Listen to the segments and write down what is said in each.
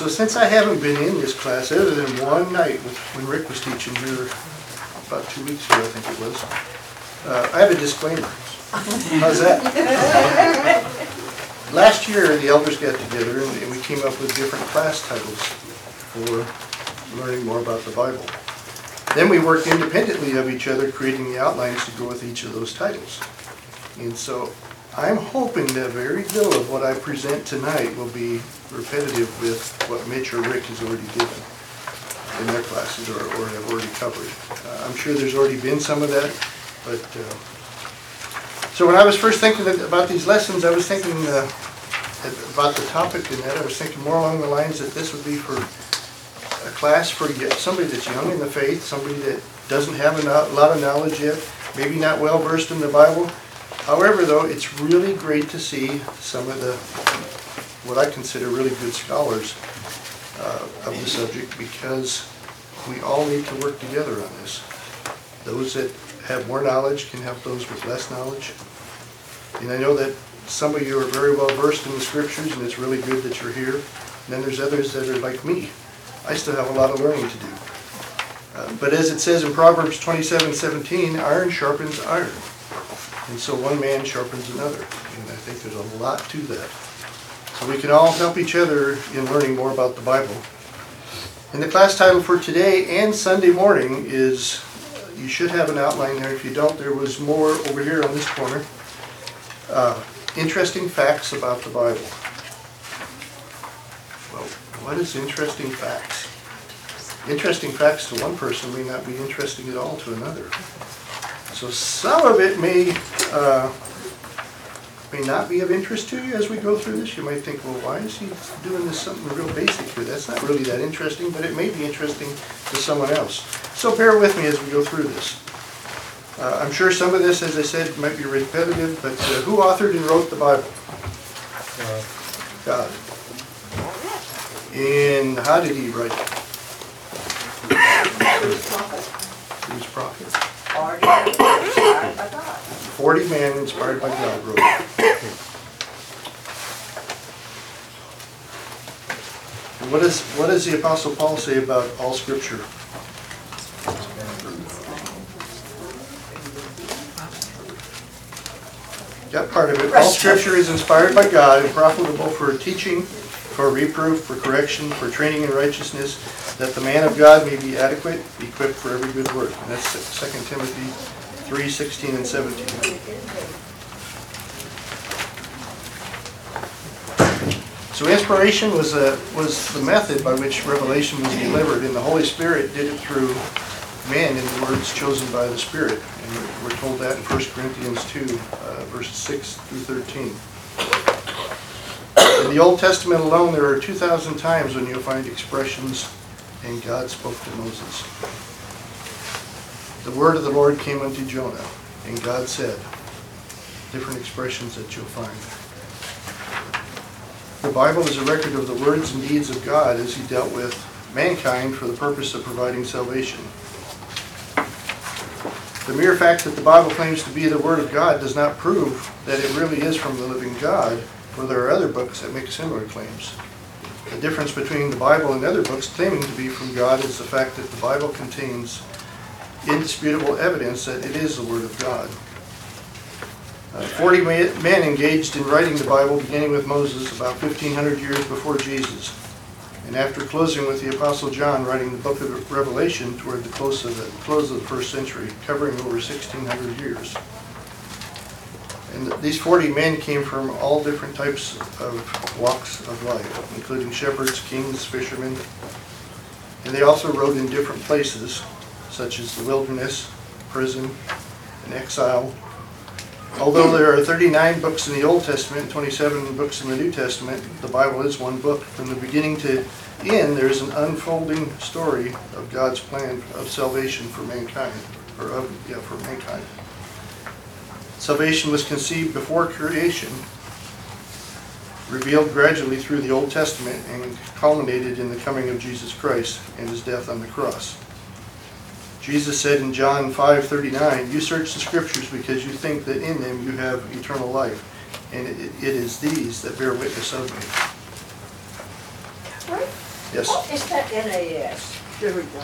So since I haven't been in this class, other than one night with- when Rick was teaching here about two weeks ago, I think it was, uh, I have a disclaimer. How's that? Last year, the elders got together and and we came up with different class titles for learning more about the Bible. Then we worked independently of each other, creating the outlines to go with each of those titles. And so I'm hoping that very little of what I present tonight will be repetitive with what Mitch or Rick has already given in their classes or, or have already covered. Uh, I'm sure there's already been some of that, but, uh, so when I was first thinking about these lessons, I was thinking uh, about the topic and that, I was thinking more along the lines that this would be for a class for somebody that's young in the faith, somebody that doesn't have a lot of knowledge yet, maybe not well versed in the Bible. However, though, it's really great to see some of the, what I consider really good scholars uh, of the subject because we all need to work together on this. Those that have more knowledge can help those with less knowledge. And I know that some of you are very well versed in the scriptures and it's really good that you're here. And then there's others that are like me. I still have a lot of learning to do. Uh, But as it says in Proverbs 27, 17, iron sharpens iron. And so one man sharpens another. And I think there's a lot to that. So we can all help each other in learning more about the Bible. And the class title for today and Sunday morning is, you should have an outline there. If you don't, there was more over here on this corner. Uh, Interesting facts about the Bible. Well, what is interesting facts? Interesting facts to one person may not be interesting at all to another. So some of it may, uh, may not be of interest to you as we go through this. You might think, well, why is he doing this something real basic here? That's not really that interesting, but it may be interesting to someone else. So bear with me as we go through this. Uh, I'm sure some of this, as I said, might be repetitive, but uh, who authored and wrote the Bible? God. And how did he write it? He was prophet. Ordained by God. Forty men inspired by God wrote it. And What does, what does the apostle Paul say about all scripture? That part of it, all scripture is inspired by God and profitable for teaching, for reproof, for correction, for training in righteousness, that the man of God may be adequate, equipped for every good work. And that's 2 Timothy 3, 16 and 17. So inspiration was, a, was the method by which revelation was delivered, and the Holy Spirit did it through man in the words chosen by the Spirit. And we're- we're told that in 1 Corinthians 2, uh, verses 6 through 13. In the Old Testament alone, there are 2,000 times when you'll find expressions, and God spoke to Moses. The word of the Lord came unto Jonah, and God said, different expressions that you'll find. The Bible is a record of the words and deeds of God as he dealt with mankind for the purpose of providing salvation. The mere fact that the Bible claims to be the Word of God does not prove that it really is from the living God, for there are other books that make similar claims. The difference between the Bible and other books claiming to be from God is the fact that the Bible contains indisputable evidence that it is the Word of God. Uh, Forty men engaged in writing the Bible, beginning with Moses about 1,500 years before Jesus, and after closing with the Apostle John writing the book of Revelation toward the close of the, close of the first century, covering over 1,600 years. And these 40 men came from all different types of walks of life, including shepherds, kings, fishermen, and they also rode in different places, such as the wilderness, prison, and exile, Although there are 39 books in the Old Testament, and 27 books in the New Testament, the Bible is one book. From the beginning to end, there is an unfolding story of God's plan of salvation for mankind, or of, yeah, for mankind. Salvation was conceived before creation, revealed gradually through the Old Testament, and culminated in the coming of Jesus Christ and his death on the cross. Jesus said in John 5:39, "You search the scriptures because you think that in them you have eternal life, and it it is these that bear witness of me." Yes, What is that NAS? There we go.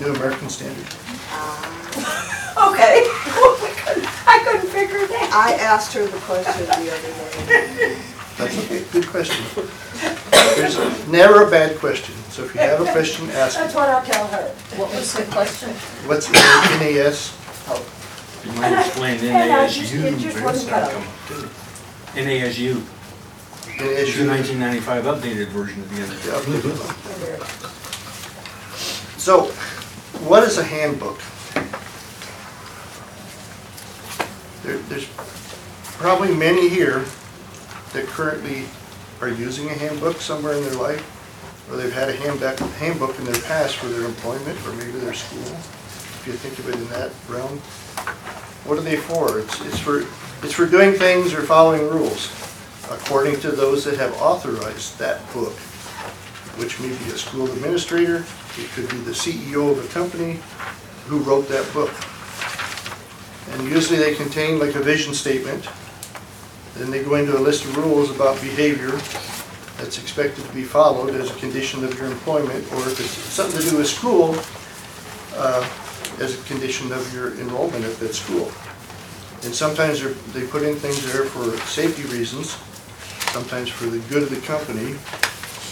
New American Standard. Ah. Okay. Oh I couldn't figure it out. I asked her the question the other day. That's okay, good question. There's never a bad question, so if you have a question, ask That's what I'll tell her. What was the question? What's NAS? Oh. You might explain And I just- NASU. it just wouldn't does that go. come from? NASU, it's the NASU. nineteen ninety-five updated version of the end. Yeah. So, what is a handbook? There, there's probably many here that currently are using a handbook somewhere in their life, or they've had a handbook, handbook in their past for their employment, or maybe their school, if you think of it in that realm. What are they for? It's, it's for, it's for doing things or following rules, according to those that have authorized that book which may be a school administrator, it could be the CEO of a company who wrote that book. And usually they contain like a vision statement, then they go into a list of rules about behavior that's expected to be followed as a condition of your employment, or if it's something to do with school, uh, as a condition of your enrollment at that school. And sometimes they're- they put in things there for safety reasons, sometimes for the good of the company,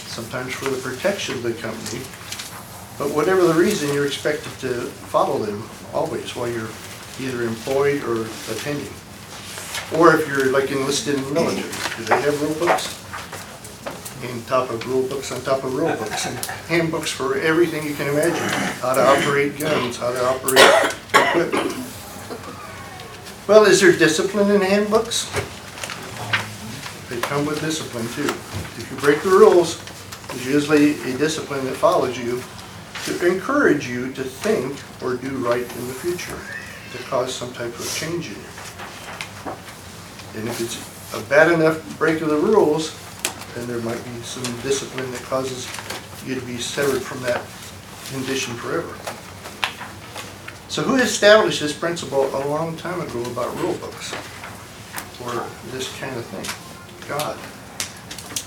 sometimes for the protection of the company. But whatever the reason, you're expected to follow them always while you're either employed or attending. Or if you're like enlisted in the military, do they have rule books? On top of rule books, on top of rule books, and handbooks for everything you can imagine. How to operate guns, how to operate equipment. Well, is there discipline in handbooks? They come with discipline too. If you break the rules, there's usually a discipline that follows you to encourage you to think or do right in the future, cause some type of change in you. And if it's a bad enough break of the rules, then there might be some discipline that causes you to be severed from that condition forever. So who established this principle a long time ago about rule books? Or this kind of thing? God.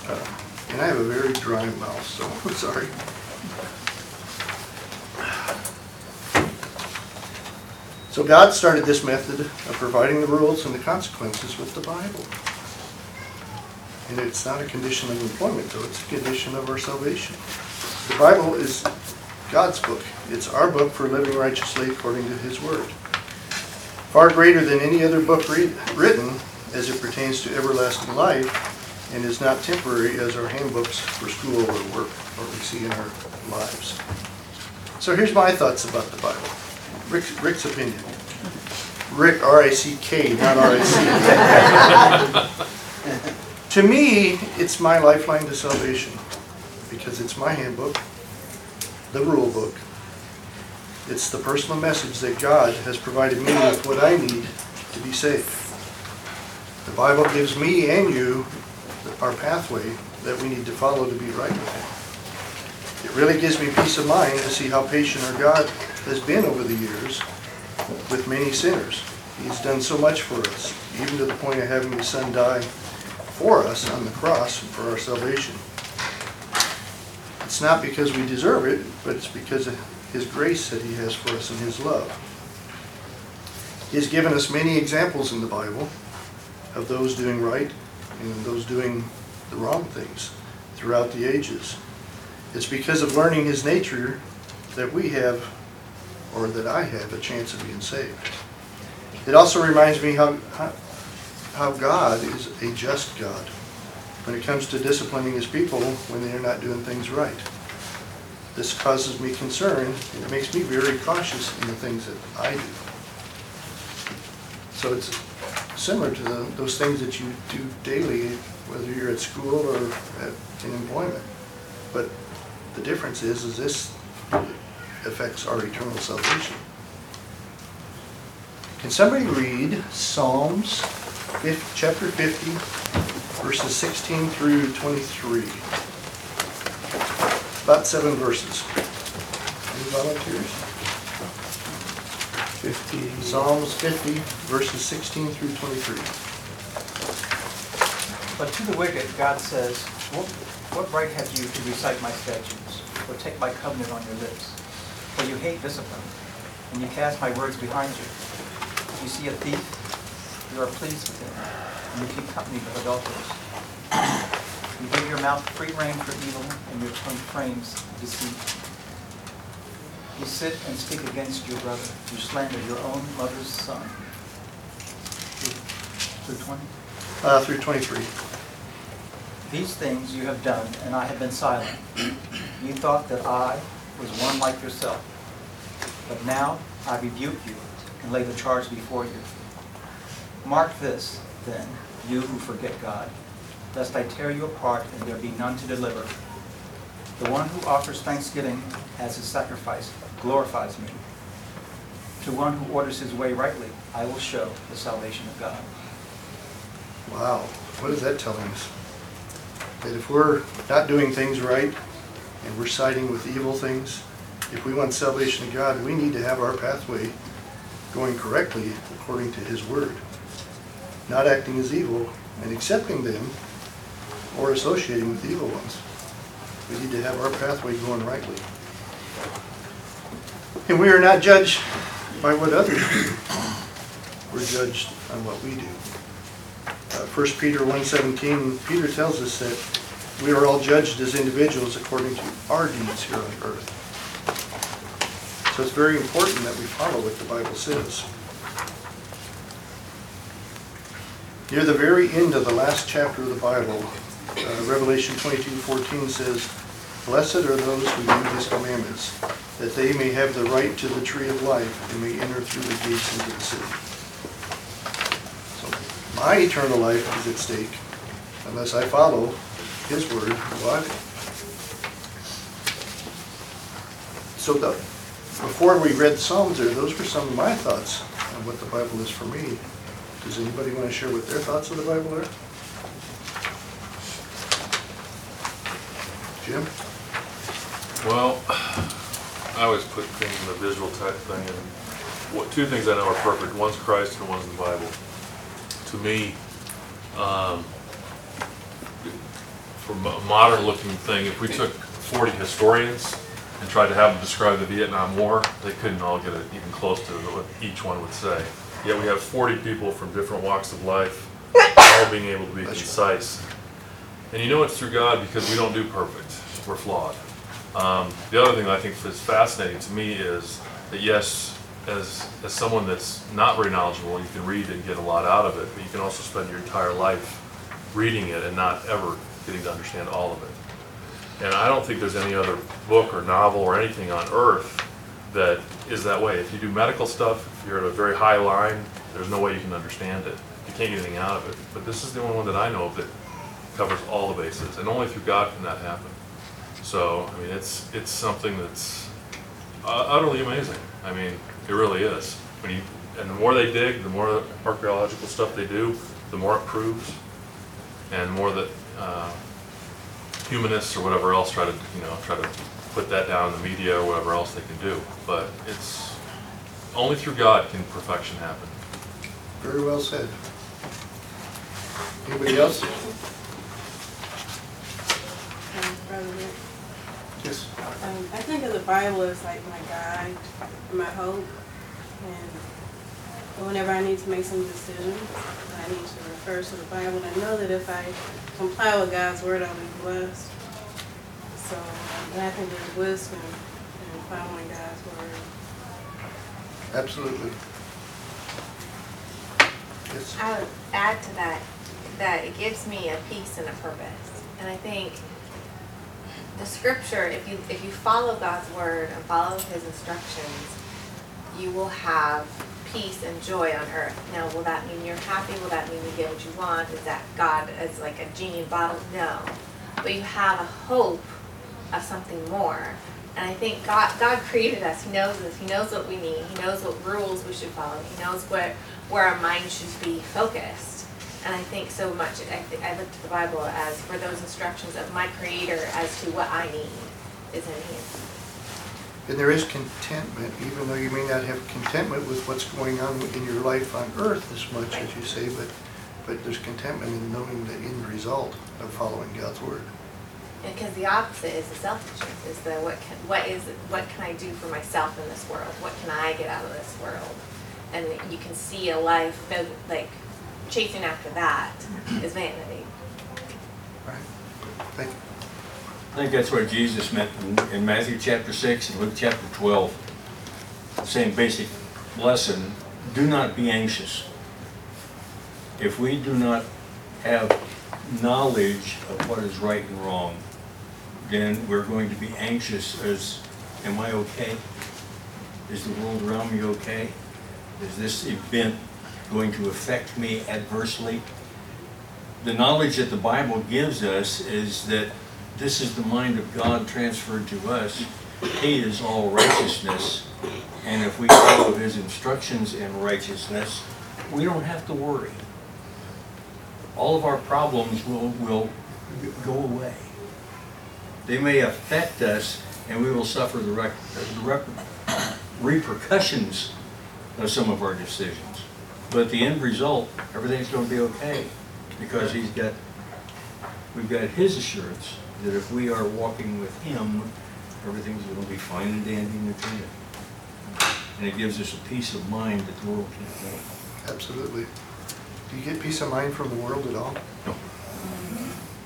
Uh, And I have a very dry mouth, so I'm sorry. So God started this method of providing the rules and the consequences with the Bible. And it's not a condition of employment, though, it's a condition of our salvation. The Bible is God's book. It's our book for living righteously according to His Word. Far greater than any other book read- written as it pertains to everlasting life and is not temporary as our handbooks for school or work or we see in our lives. So here's my thoughts about the Bible. Rick's, Rick's opinion. Rick, R-I-C-K, not R-I-C. To me, it's my lifeline to salvation because it's my handbook, the rule book. It's the personal message that God has provided me with what I need to be saved. The Bible gives me and you our pathway that we need to follow to be right with Him. It really gives me peace of mind to see how patient our God has been over the years with many sinners. He's done so much for us, even to the point of having His Son die for us on the cross for our salvation. It's not because we deserve it, but it's because of His grace that He has for us and His love. He has given us many examples in the Bible of those doing right and those doing the wrong things throughout the ages. It's because of learning His nature that we have, or that I have, a chance of being saved. It also reminds me how, how, how God is a just God when it comes to disciplining His people when they are not doing things right. This causes me concern, and it makes me very cautious in the things that I do. So it's similar to the, those things that you do daily, whether you're at school or at, in employment. But the difference is, is this affects our eternal salvation. Can somebody read Psalms, fif- chapter 50, verses 16 through 23? About seven verses. Any volunteers? 50. Psalms 50, verses 16 through 23. But to the wicked, God says, What right have you to recite my statutes, or take my covenant on your lips? For you hate discipline, and you cast my words behind you. You see a thief, you are pleased with him, and you keep company with adulterers. You give your mouth free rein for evil, and your tongue frames deceit. You sit and speak against your brother, you slander your own mother's son. Through 20? Uh, through twenty-three. These things you have done, and I have been silent. You thought that I was one like yourself. But now I rebuke you and lay the charge before you. Mark this, then, you who forget God, lest I tear you apart and there be none to deliver. The one who offers thanksgiving as his sacrifice glorifies me. To one who orders his way rightly, I will show the salvation of God. Wow, what is that telling us? That if we're not doing things right and we're siding with evil things, if we want salvation of God, we need to have our pathway going correctly according to His Word. Not acting as evil and accepting them or associating with evil ones. We need to have our pathway going rightly. And we are not judged by what others do. We're judged on what we do. Uh, 1 Peter 1:17, Peter tells us that we are all judged as individuals according to our deeds here on earth. So it's very important that we follow what the Bible says. Near the very end of the last chapter of the Bible, uh, Revelation 22:14 says, "Blessed are those who do his commandments, that they may have the right to the tree of life and may enter through the gates into the city." My eternal life is at stake unless I follow his word. What? So the, before we read Psalms there, those were some of my thoughts on what the Bible is for me. Does anybody want to share what their thoughts of the Bible are? Jim? Well, I always put things in a visual type thing, and what, two things I know are perfect, one's Christ and one's the Bible. To me, um, from a modern looking thing, if we took forty historians and tried to have them describe the Vietnam War, they couldn't all get it even close to what each one would say. Yet we have forty people from different walks of life, all being able to be concise. And you know it's through God because we don't do perfect. We're flawed. Um, the other thing that I think is fascinating to me is that yes, as as someone that's not very knowledgeable, you can read and get a lot out of it, but you can also spend your entire life reading it and not ever getting to understand all of it. And I don't think there's any other book or novel or anything on earth that is that way. If you do medical stuff, if you're at a very high line, there's no way you can understand it. You can't get anything out of it. But this is the only one that I know of that covers all the bases, and only through God can that happen. So, I mean, it's, it's something that's uh, utterly amazing. I mean, it really is. When you, and the more they dig, the more archaeological stuff they do, the more it proves, and the more that uh, humanists or whatever else try to, you know, try to put that down in the media or whatever else they can do. But it's only through God can perfection happen. Very well said. Anybody else? Um, President, Yes. um, I think of the Bible as like my guide and my hope. And whenever I need to make some decisions, I need to refer to the Bible and know that if I comply with God's word, I'll be blessed. So, um, and I think there's wisdom in following God's word. Absolutely. Yes. I would add to that, that it gives me a peace and a purpose. And I think the scripture, if you, if you follow God's word and follow his instructions, you will have peace and joy on earth. Now, will that mean you're happy? Will that mean you get what you want? Is that God is like a genie bottle? No. But you have a hope of something more. And I think God, God created us. He knows us. He knows what we need. He knows what rules we should follow. He knows what, where our mind should be focused. And I think so much, I, thi- I look to the Bible as for those instructions of my Creator as to what I need is in Him. And there is contentment, even though you may not have contentment with what's going on in your life on earth as much as you say, but, but there's contentment in knowing the end result of following God's word. Because the opposite is the selfishness, is the what can, what is, what can I do for myself in this world? What can I get out of this world? And you can see a life like chasing after that is vanity. Right. Thank you. I think that's what Jesus meant in- in Matthew chapter 6 and Luke chapter 12. Same basic lesson, do not be anxious. If we do not have knowledge of what is right and wrong, then we're going to be anxious as, am I okay? Is the world around me okay? Is this event going to affect me adversely? The knowledge that the Bible gives us is that this is the mind of God transferred to us. He is all righteousness, and if we follow His instructions in righteousness, we don't have to worry. All of our problems will, will go away. They may affect us, and we will suffer the rec- the rep- repercussions of some of our decisions. But the end result, everything's gonna be okay, because He's got, we've got His assurance that if we are walking with Him, everything's gonna be fine and dandy and good. And it gives us a peace of mind that the world can't know. Absolutely. Do you get peace of mind from the world at all? No.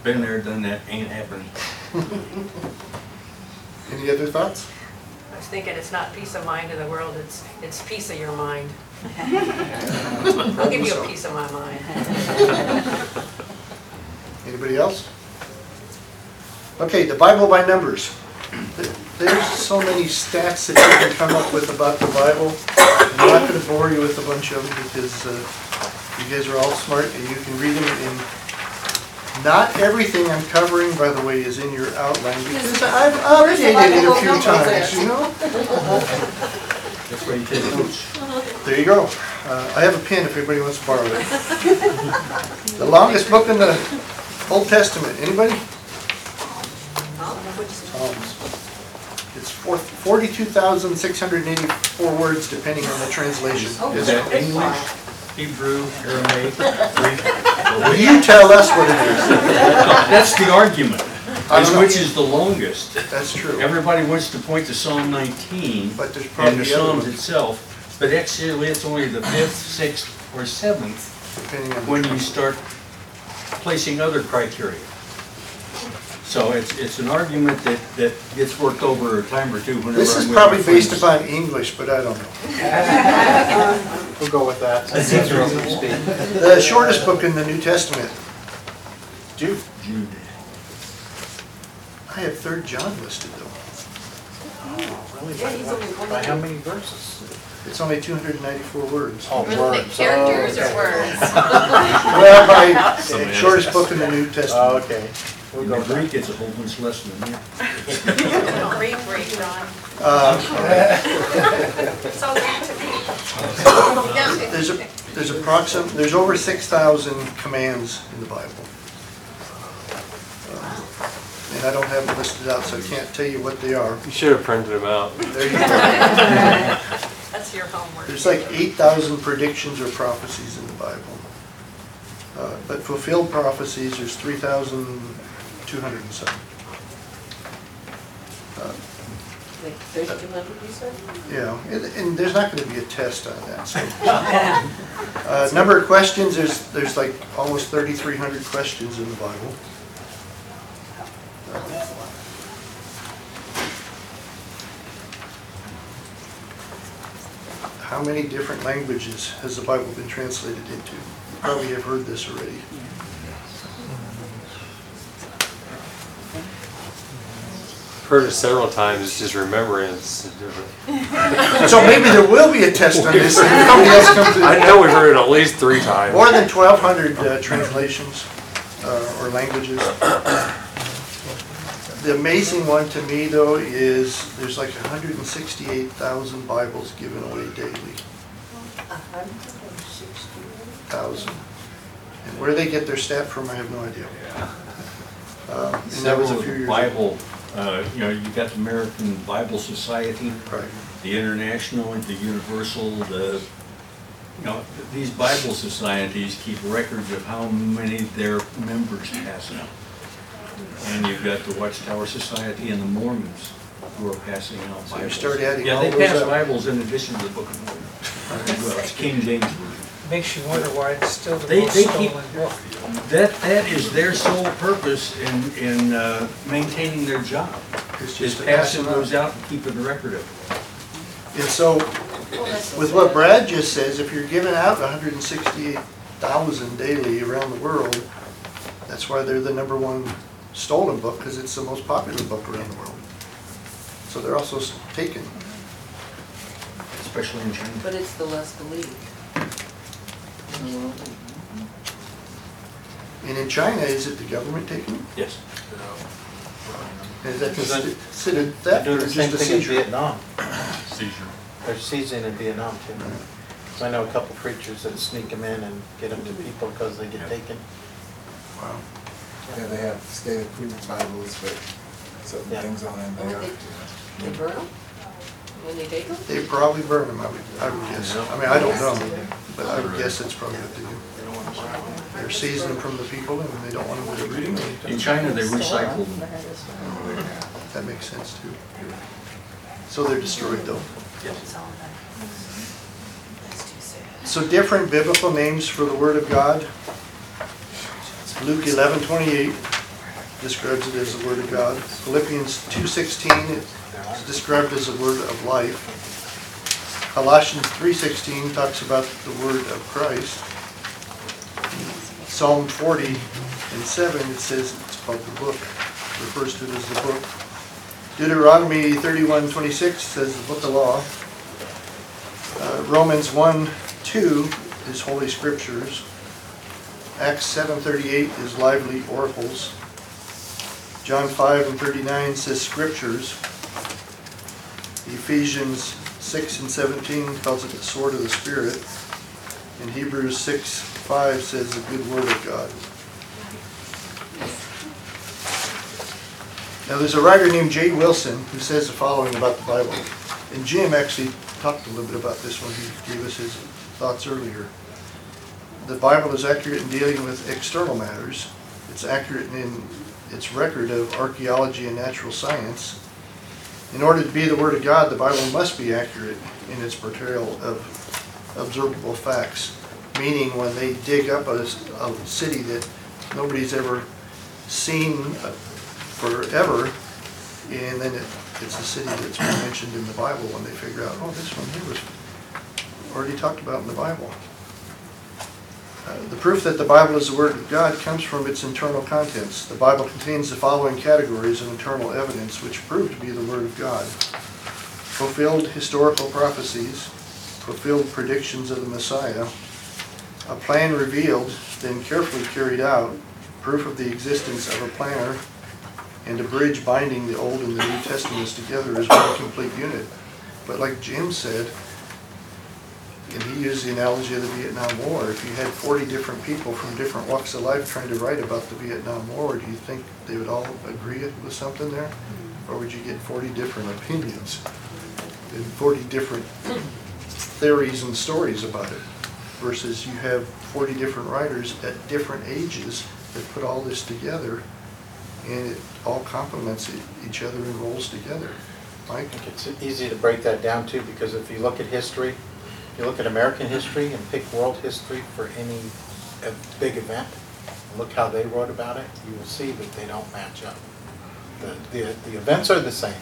Been there, done that, ain't happening. Any other thoughts? I was thinking it's not peace of mind in the world, it's, it's peace of your mind. I'll give you a piece of my mind. Anybody else? Okay, the Bible by numbers. There's so many stats that you can come up with about the Bible. I'm not gonna bore you with a bunch of them because uh, you guys are all smart and you can read them in. Not everything I'm covering, by the way, is in your outline because I've updated it a few times, you know? That's why you take notes. There you go. Uh, I have a pen if anybody wants to borrow it. The longest book in the Old Testament, anybody? Psalms. It's four- 42,684 words depending on the translation. Is that English, Hebrew, Aramaic, Greek? You tell us what it is. That's the argument, I don't know. which is the longest. That's true. Everybody wants to point to Psalm 19 But there's and probably the the other Psalms ones, itself, but actually it's only the fifth, sixth, or seventh depending on. the when you start placing other criteria. So it's, it's an argument that, that gets worked over a time or two whenever This I'm is with probably based friends. upon English, but I don't know. We'll go with that. That seems reasonable. The shortest book in the New Testament, Jude. Jude. I have Third John listed though. Really? Yeah, he's only one By how many verses? It's only 294 words. Oh, words. characters Oh, or words? Well, by Semantics. shortest book in the New Testament. Oh, Testament. okay. We'll go the with that. Greek, it's a whole bunch less than that. Greek, Greek, John. Uh, It's all Greek to me. There's a, there's approximate, there's over six thousand commands in the Bible. Uh, And I don't have them listed out, so I can't tell you what they are. You should have printed them out. There you go. That's your homework. There's like eight thousand predictions or prophecies in the Bible. Uh, But fulfilled prophecies, there's three thousand two hundred and seven. Like thirty-two hundred, you said? Yeah, and, and there's not gonna be a test on that, so. Uh, number of questions, there's, there's like almost thirty-three hundred questions in the Bible. How many different languages has the Bible been translated into? You probably have heard this already. Heard it several times, it's just remembering it's different. So maybe there will be a test on this, somebody else comes in. I know we've heard it at least three times. More than twelve hundred uh, translations uh, or languages. The amazing one to me, though, is there's like hundred and sixty-eight thousand Bibles given away daily, A hundred and sixty. thousand. And where they get their stat from, I have no idea. Uh, And that was a Several few the years ago. Bible, uh, you know, you've got the American Bible Society, Right. the International, and the Universal, the, you know, these Bible societies keep records of how many their members pass out. And you've got the Watchtower Society and the Mormons who are passing out You Bibles. start adding Yeah, all they those pass up. Bibles in addition to the Book of Mormon. Well, it's King James Version. Makes you wonder why it's still the They- most they keep- stolen book. That, that is their sole purpose in, in uh, maintaining their job, It's is just to pass passing them those out and keeping a record of it. And so, with what Brad just says, if you're giving out hundred and sixty-eight thousand daily around the world, that's why they're the number one stolen book, because it's the most popular book around the world. So they're also s- taken. especially in China. But it's the less believed. And in China, is it the government taking it? Yes. Is that Is that- considered They're theft or doing the same just a thing in seizure? Vietnam. Seizure. They're seizing in Vietnam too. So I know a couple preachers that sneak them in and get them to people because they get taken. Wow. Yeah, they have stated proven Bibles, but certain Yeah. things on them, they What are. they, they burn them? When they take them? They probably burn them, I would, I would guess. I mean, I don't know, but I would guess it's probably what they do. They're seizing them from the people and they don't want them to read them. In China, they recycle them. Oh, that makes sense too. So they're destroyed though. So different biblical names for the word of God. Luke eleven twenty-eight describes it as the word of God. Philippians two sixteen is described as the word of life. Colossians three sixteen talks about the word of Christ. Psalm forty and seven, it says it's called the book, refers to it as the book. Deuteronomy thirty-one twenty-six says the book of law. Uh, Romans one, two is holy scriptures. Acts seven thirty-eight is lively oracles. John five and thirty-nine says scriptures. Ephesians six and seventeen calls it the sword of the spirit. And Hebrews six, five says the good word of God. Now, there's a writer named Jay Wilson who says the following about the Bible. And Jim actually talked a little bit about this when he gave us his thoughts earlier. The Bible is accurate in dealing with external matters. It's accurate in its record of archaeology and natural science. In order to be the Word of God, the Bible must be accurate in its portrayal of observable facts. Meaning, when they dig up a, a city that nobody's ever seen uh, forever, and then it, it's a city that's been mentioned in the Bible when they figure out, oh, this one here was already talked about in the Bible. The proof that the Bible is the Word of God comes from its internal contents. The Bible contains the following categories of internal evidence which prove to be the Word of God. Fulfilled historical prophecies, fulfilled predictions of the Messiah, a plan revealed, then carefully carried out, proof of the existence of a planner, and a bridge binding the Old and the New Testaments together as one complete unit. But like Jim said, and he used the analogy of the Vietnam War, if you had forty different people from different walks of life trying to write about the Vietnam War, do you think they would all agree with something there? Hmm. Or would you get forty different opinions and forty different theories and stories about it? Versus you have forty different writers at different ages that put all this together and it all complements e- each other and rolls together. Mike? I think it's easy to break that down too, because if you look at history, you look at American history and pick world history for any uh, big event, and look how they wrote about it, you will see that they don't match up. The, the, the events are the same,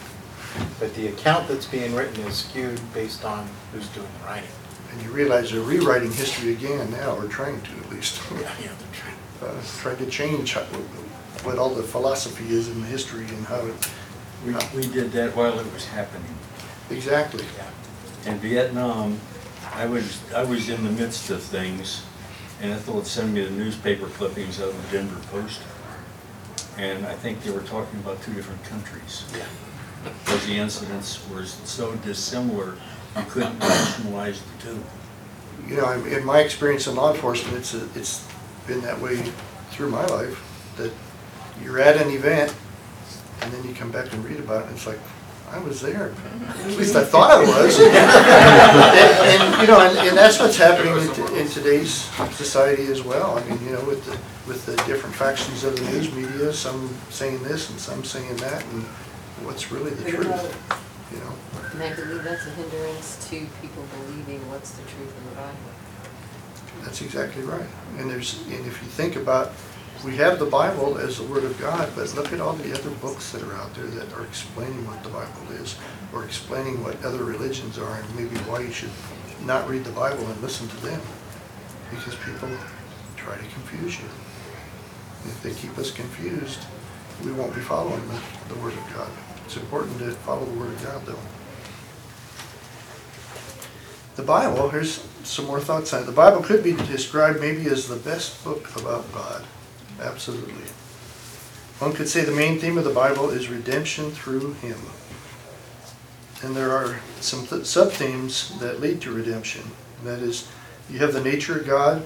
but the account that's being written is skewed based on who's doing the writing. And you realize they're rewriting history again now, or trying to at least. Yeah, yeah, they're trying. Uh, Trying to change how- what all the philosophy is in history and how it, We, we did that while it was happening. exactly. Yeah. In Vietnam, I was, I was in the midst of things, and Ethel had sent me the newspaper clippings out of the Denver Post. And I think they were talking about two different countries. Yeah. Because the incidents were so dissimilar, you couldn't rationalize the two. You know, in in my experience in law enforcement, it's, a- it's been that way through my life, that you're at an event, and then you come back and read about it, and it's like, I was there. At least I thought I was. And, and, you know, and, and that's what's happening in, t- in today's society as well. I mean, you know, with the, with the different factions of the news media, some saying this and some saying that, and what's really the truth, you know? And I believe that's a hindrance to people believing what's the truth in the Bible. That's exactly right. And there's, and if you think about, we have the Bible as the Word of God, but look at all the other books that are out there that are explaining what the Bible is, or explaining what other religions are, and maybe why you should not read the Bible and listen to them. Because people try to confuse you. If they keep us confused, we won't be following the, the Word of God. It's important to follow the Word of God, though. The Bible, here's some more thoughts on it. The Bible could be described maybe as the best book about God. Absolutely. One could say the main theme of the Bible is redemption through Him. And there are some th- sub-themes that lead to redemption. That is, you have the nature of God,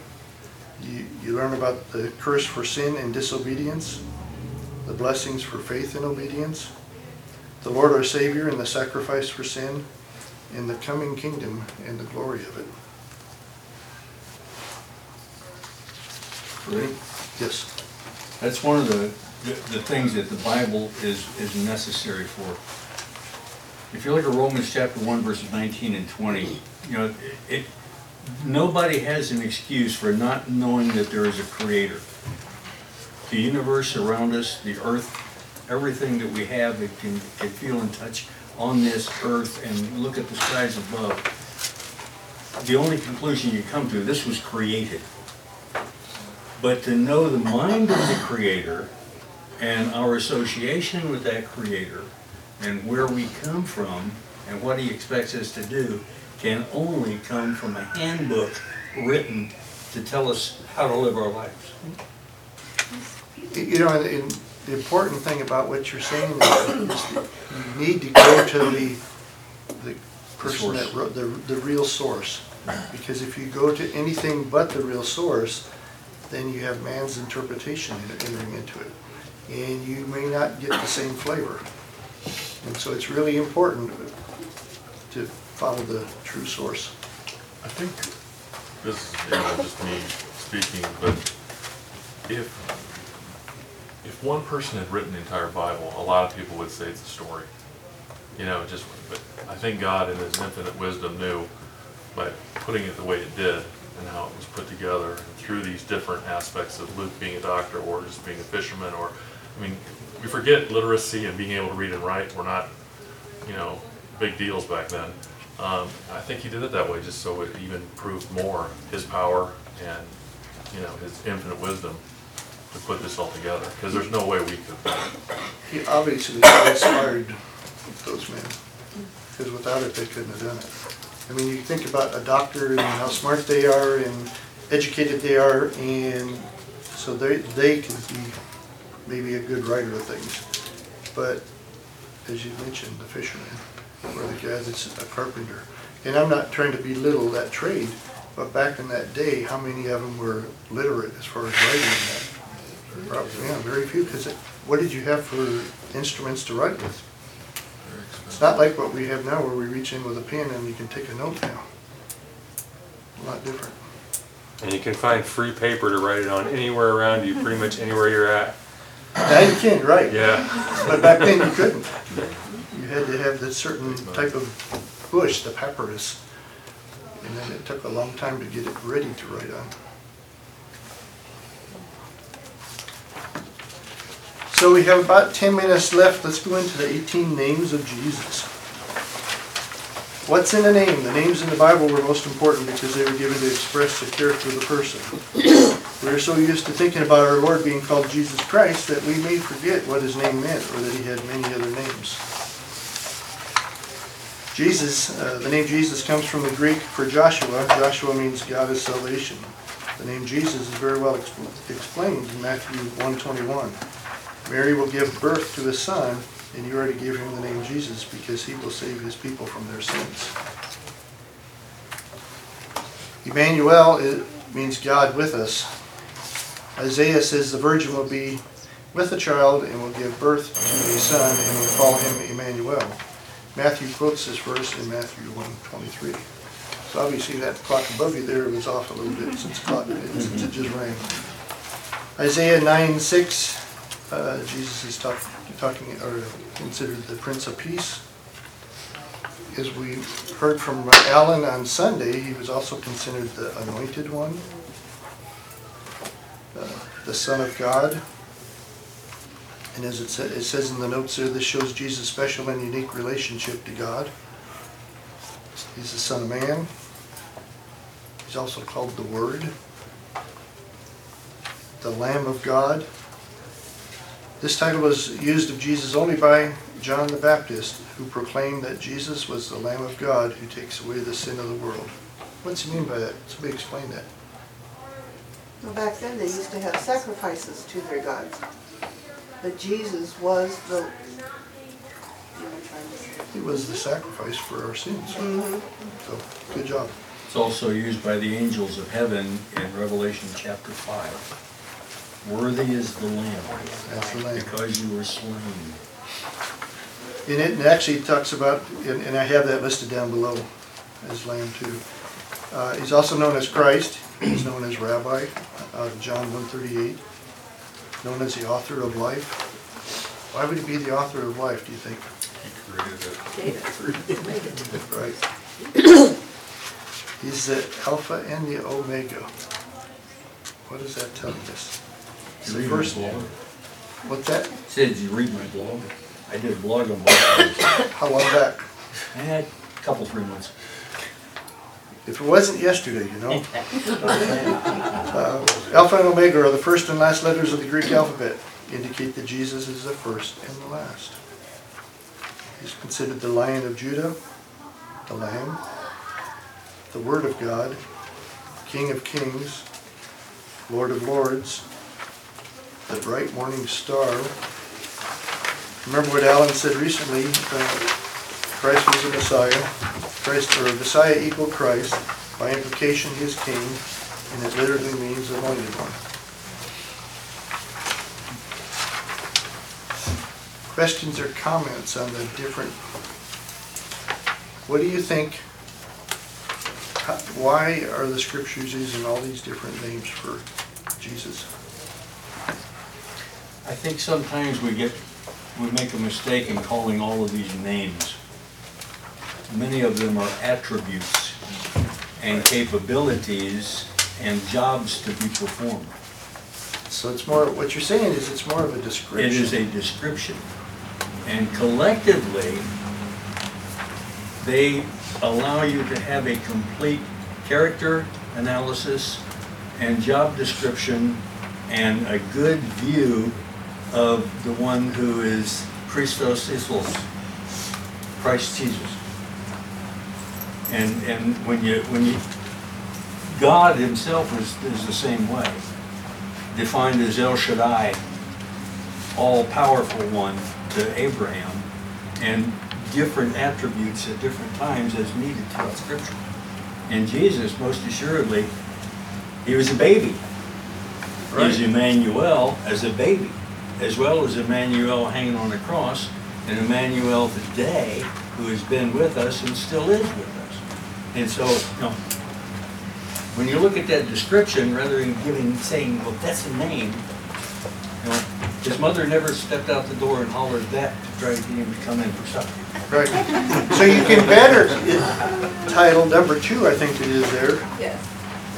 you, you learn about the curse for sin and disobedience, the blessings for faith and obedience, the Lord our Savior and the sacrifice for sin, and the coming kingdom and the glory of it. Ready? Yes. That's one of the, the things that the Bible is, is necessary for. If you look at Romans chapter one verses nineteen and twenty, you know, it, nobody has an excuse for not knowing that there is a creator. The universe around us, the earth, everything that we have, it can, can feel and touch on this earth and look at the skies above. The only conclusion you come to, this was created. But to know the mind of the Creator and our association with that Creator and where we come from and what He expects us to do can only come from a handbook written to tell us how to live our lives. You know, the important thing about what you're saying is that you need to go to the, the person that wrote, the, the real source. Because if you go to anything but the real source, then you have man's interpretation entering into it. And you may not get the same flavor. And so it's really important to follow the true source. I think this is, you know, just me speaking, but if, if one person had written the entire Bible, a lot of people would say it's a story. You know, just, but I think God in his infinite wisdom knew by putting it the way it did and how it was put together and through these different aspects of Luke being a doctor or just being a fisherman or, I mean, we forget literacy and being able to read and write were not, you know, big deals back then. Um, I think he did it that way just so it even proved more his power and, you know, his infinite wisdom to put this all together, because there's no way we could. He obviously inspired those men, because without it, they couldn't have done it. I mean, you think about a doctor and how smart they are and educated they are, and so they, they can be maybe a good writer of things. But, as you mentioned, the fisherman, or the guy that's a carpenter. And I'm not trying to belittle that trade, but back in that day, how many of them were literate as far as writing that? Probably, yeah, very few, because what did you have for instruments to write with? It's not like what we have now where we reach in with a pen and you can take a note now. A lot different. And you can find free paper to write it on anywhere around you, pretty much anywhere you're at. Now you can write. Yeah. But back then you couldn't. You had to have that certain type of bush, the papyrus. And then it took a long time to get it ready to write on. So we have about 10 minutes left. Let's go into the 18 names of Jesus. What's in a name? The names in the Bible were most important because they were given to express the character of the person. We're so used to thinking about our Lord being called Jesus Christ that we may forget what his name meant or that he had many other names. Jesus, uh, the name Jesus comes from the Greek for Joshua. Joshua means God is salvation. The name Jesus is very well expl- explained in Matthew 121. Mary will give birth to a son, and you are to give him the name Jesus because he will save his people from their sins. Emmanuel it means God with us. Isaiah says the virgin will be with a child and will give birth to a son and will call him Emmanuel. Matthew quotes this verse in Matthew one twenty-three. So obviously that clock above you there was off a little bit since clock, since it just rang. Isaiah nine six, uh, Jesus is talk, talking, or considered the Prince of Peace. As we heard from Alan on Sunday, he was also considered the Anointed One, uh, the Son of God. And as it says, it says in the notes there, this shows Jesus' special and unique relationship to God. He's the Son of Man. He's also called the Word, the Lamb of God. This title was used of Jesus only by John the Baptist, who proclaimed that Jesus was the Lamb of God who takes away the sin of the world. What's he mean by that? Somebody explain that. Well, back then, they used to have sacrifices to their gods. But Jesus was the, what am I trying to say? He was the sacrifice for our sins. Mhm. So, good job. It's also used by the angels of heaven in Revelation chapter five. Worthy is the Lamb, That's the Lamb. because you were slain. And it actually talks about, and and I have that listed down below as Lamb too. Uh, He's also known as Christ, he's known as Rabbi, out of John 138, known as the author of life. Why would he be the author of life, do you think? He created it. Right. He's the Alpha and the Omega. What is that telling us? It's the You read my first blog? What's that? Said, did you read my blog? I did a blog on of. How long back? I had a couple, three months. If it wasn't yesterday, you know. Uh, Alpha and Omega are the first and last letters of the Greek alphabet, indicate that Jesus is the first and the last. He's considered the Lion of Judah, the Lamb, the Word of God, King of Kings, Lord of Lords, the bright morning star. Remember what Alan said recently, uh, Christ was the Messiah, Christ, or Messiah equal Christ, by implication he is king, and it literally means anointed one. Questions or comments on the different, what do you think, why are the scriptures using all these different names for Jesus? I think sometimes we get, we make a mistake in calling all of these names. Many of them are attributes and capabilities and jobs to be performed. So it's more, what you're saying is it's more of a It description. is a description. And collectively, they allow you to have a complete character analysis and job description and a good view of the one who is Christos Iesous, Christ Jesus. And, and when you, when you, God himself is, is the same way, defined as El Shaddai, all-powerful one to Abraham, and different attributes at different times as needed throughout Scripture. And Jesus, most assuredly, he was a baby. He was Right. Emmanuel as a baby, as well as Emmanuel hanging on the cross, and Emmanuel today, who has been with us and still is with us. And so, you know, when you look at that description, rather than giving, saying, well, that's a name, you know, his mother never stepped out the door and hollered that to try to get him to come in for supper. Right. So you can better, title number two, I think it is there, Yes.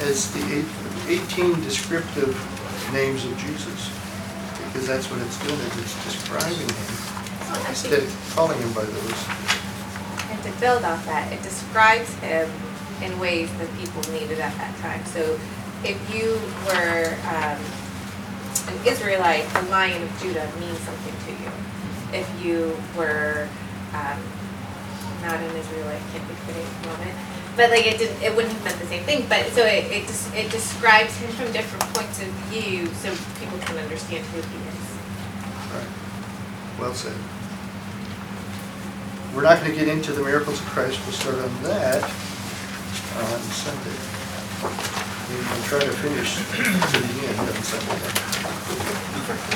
as the 18 descriptive names of Jesus. Because that's what it's doing, is it's describing him instead of calling him by those. And to build off that, it describes him in ways that people needed at that time. So if you were um, an Israelite, the Lion of Judah means something to you. If you were um, not an Israelite, can't think of it at the moment, but like it didn't, it wouldn't have meant the same thing. But so it it, des- it describes him from different points of view, so people can understand who he is. Right. Well said. We're not going to get into the miracles of Christ, we'll start on that on Sunday. We'll try to finish to the end on Sunday.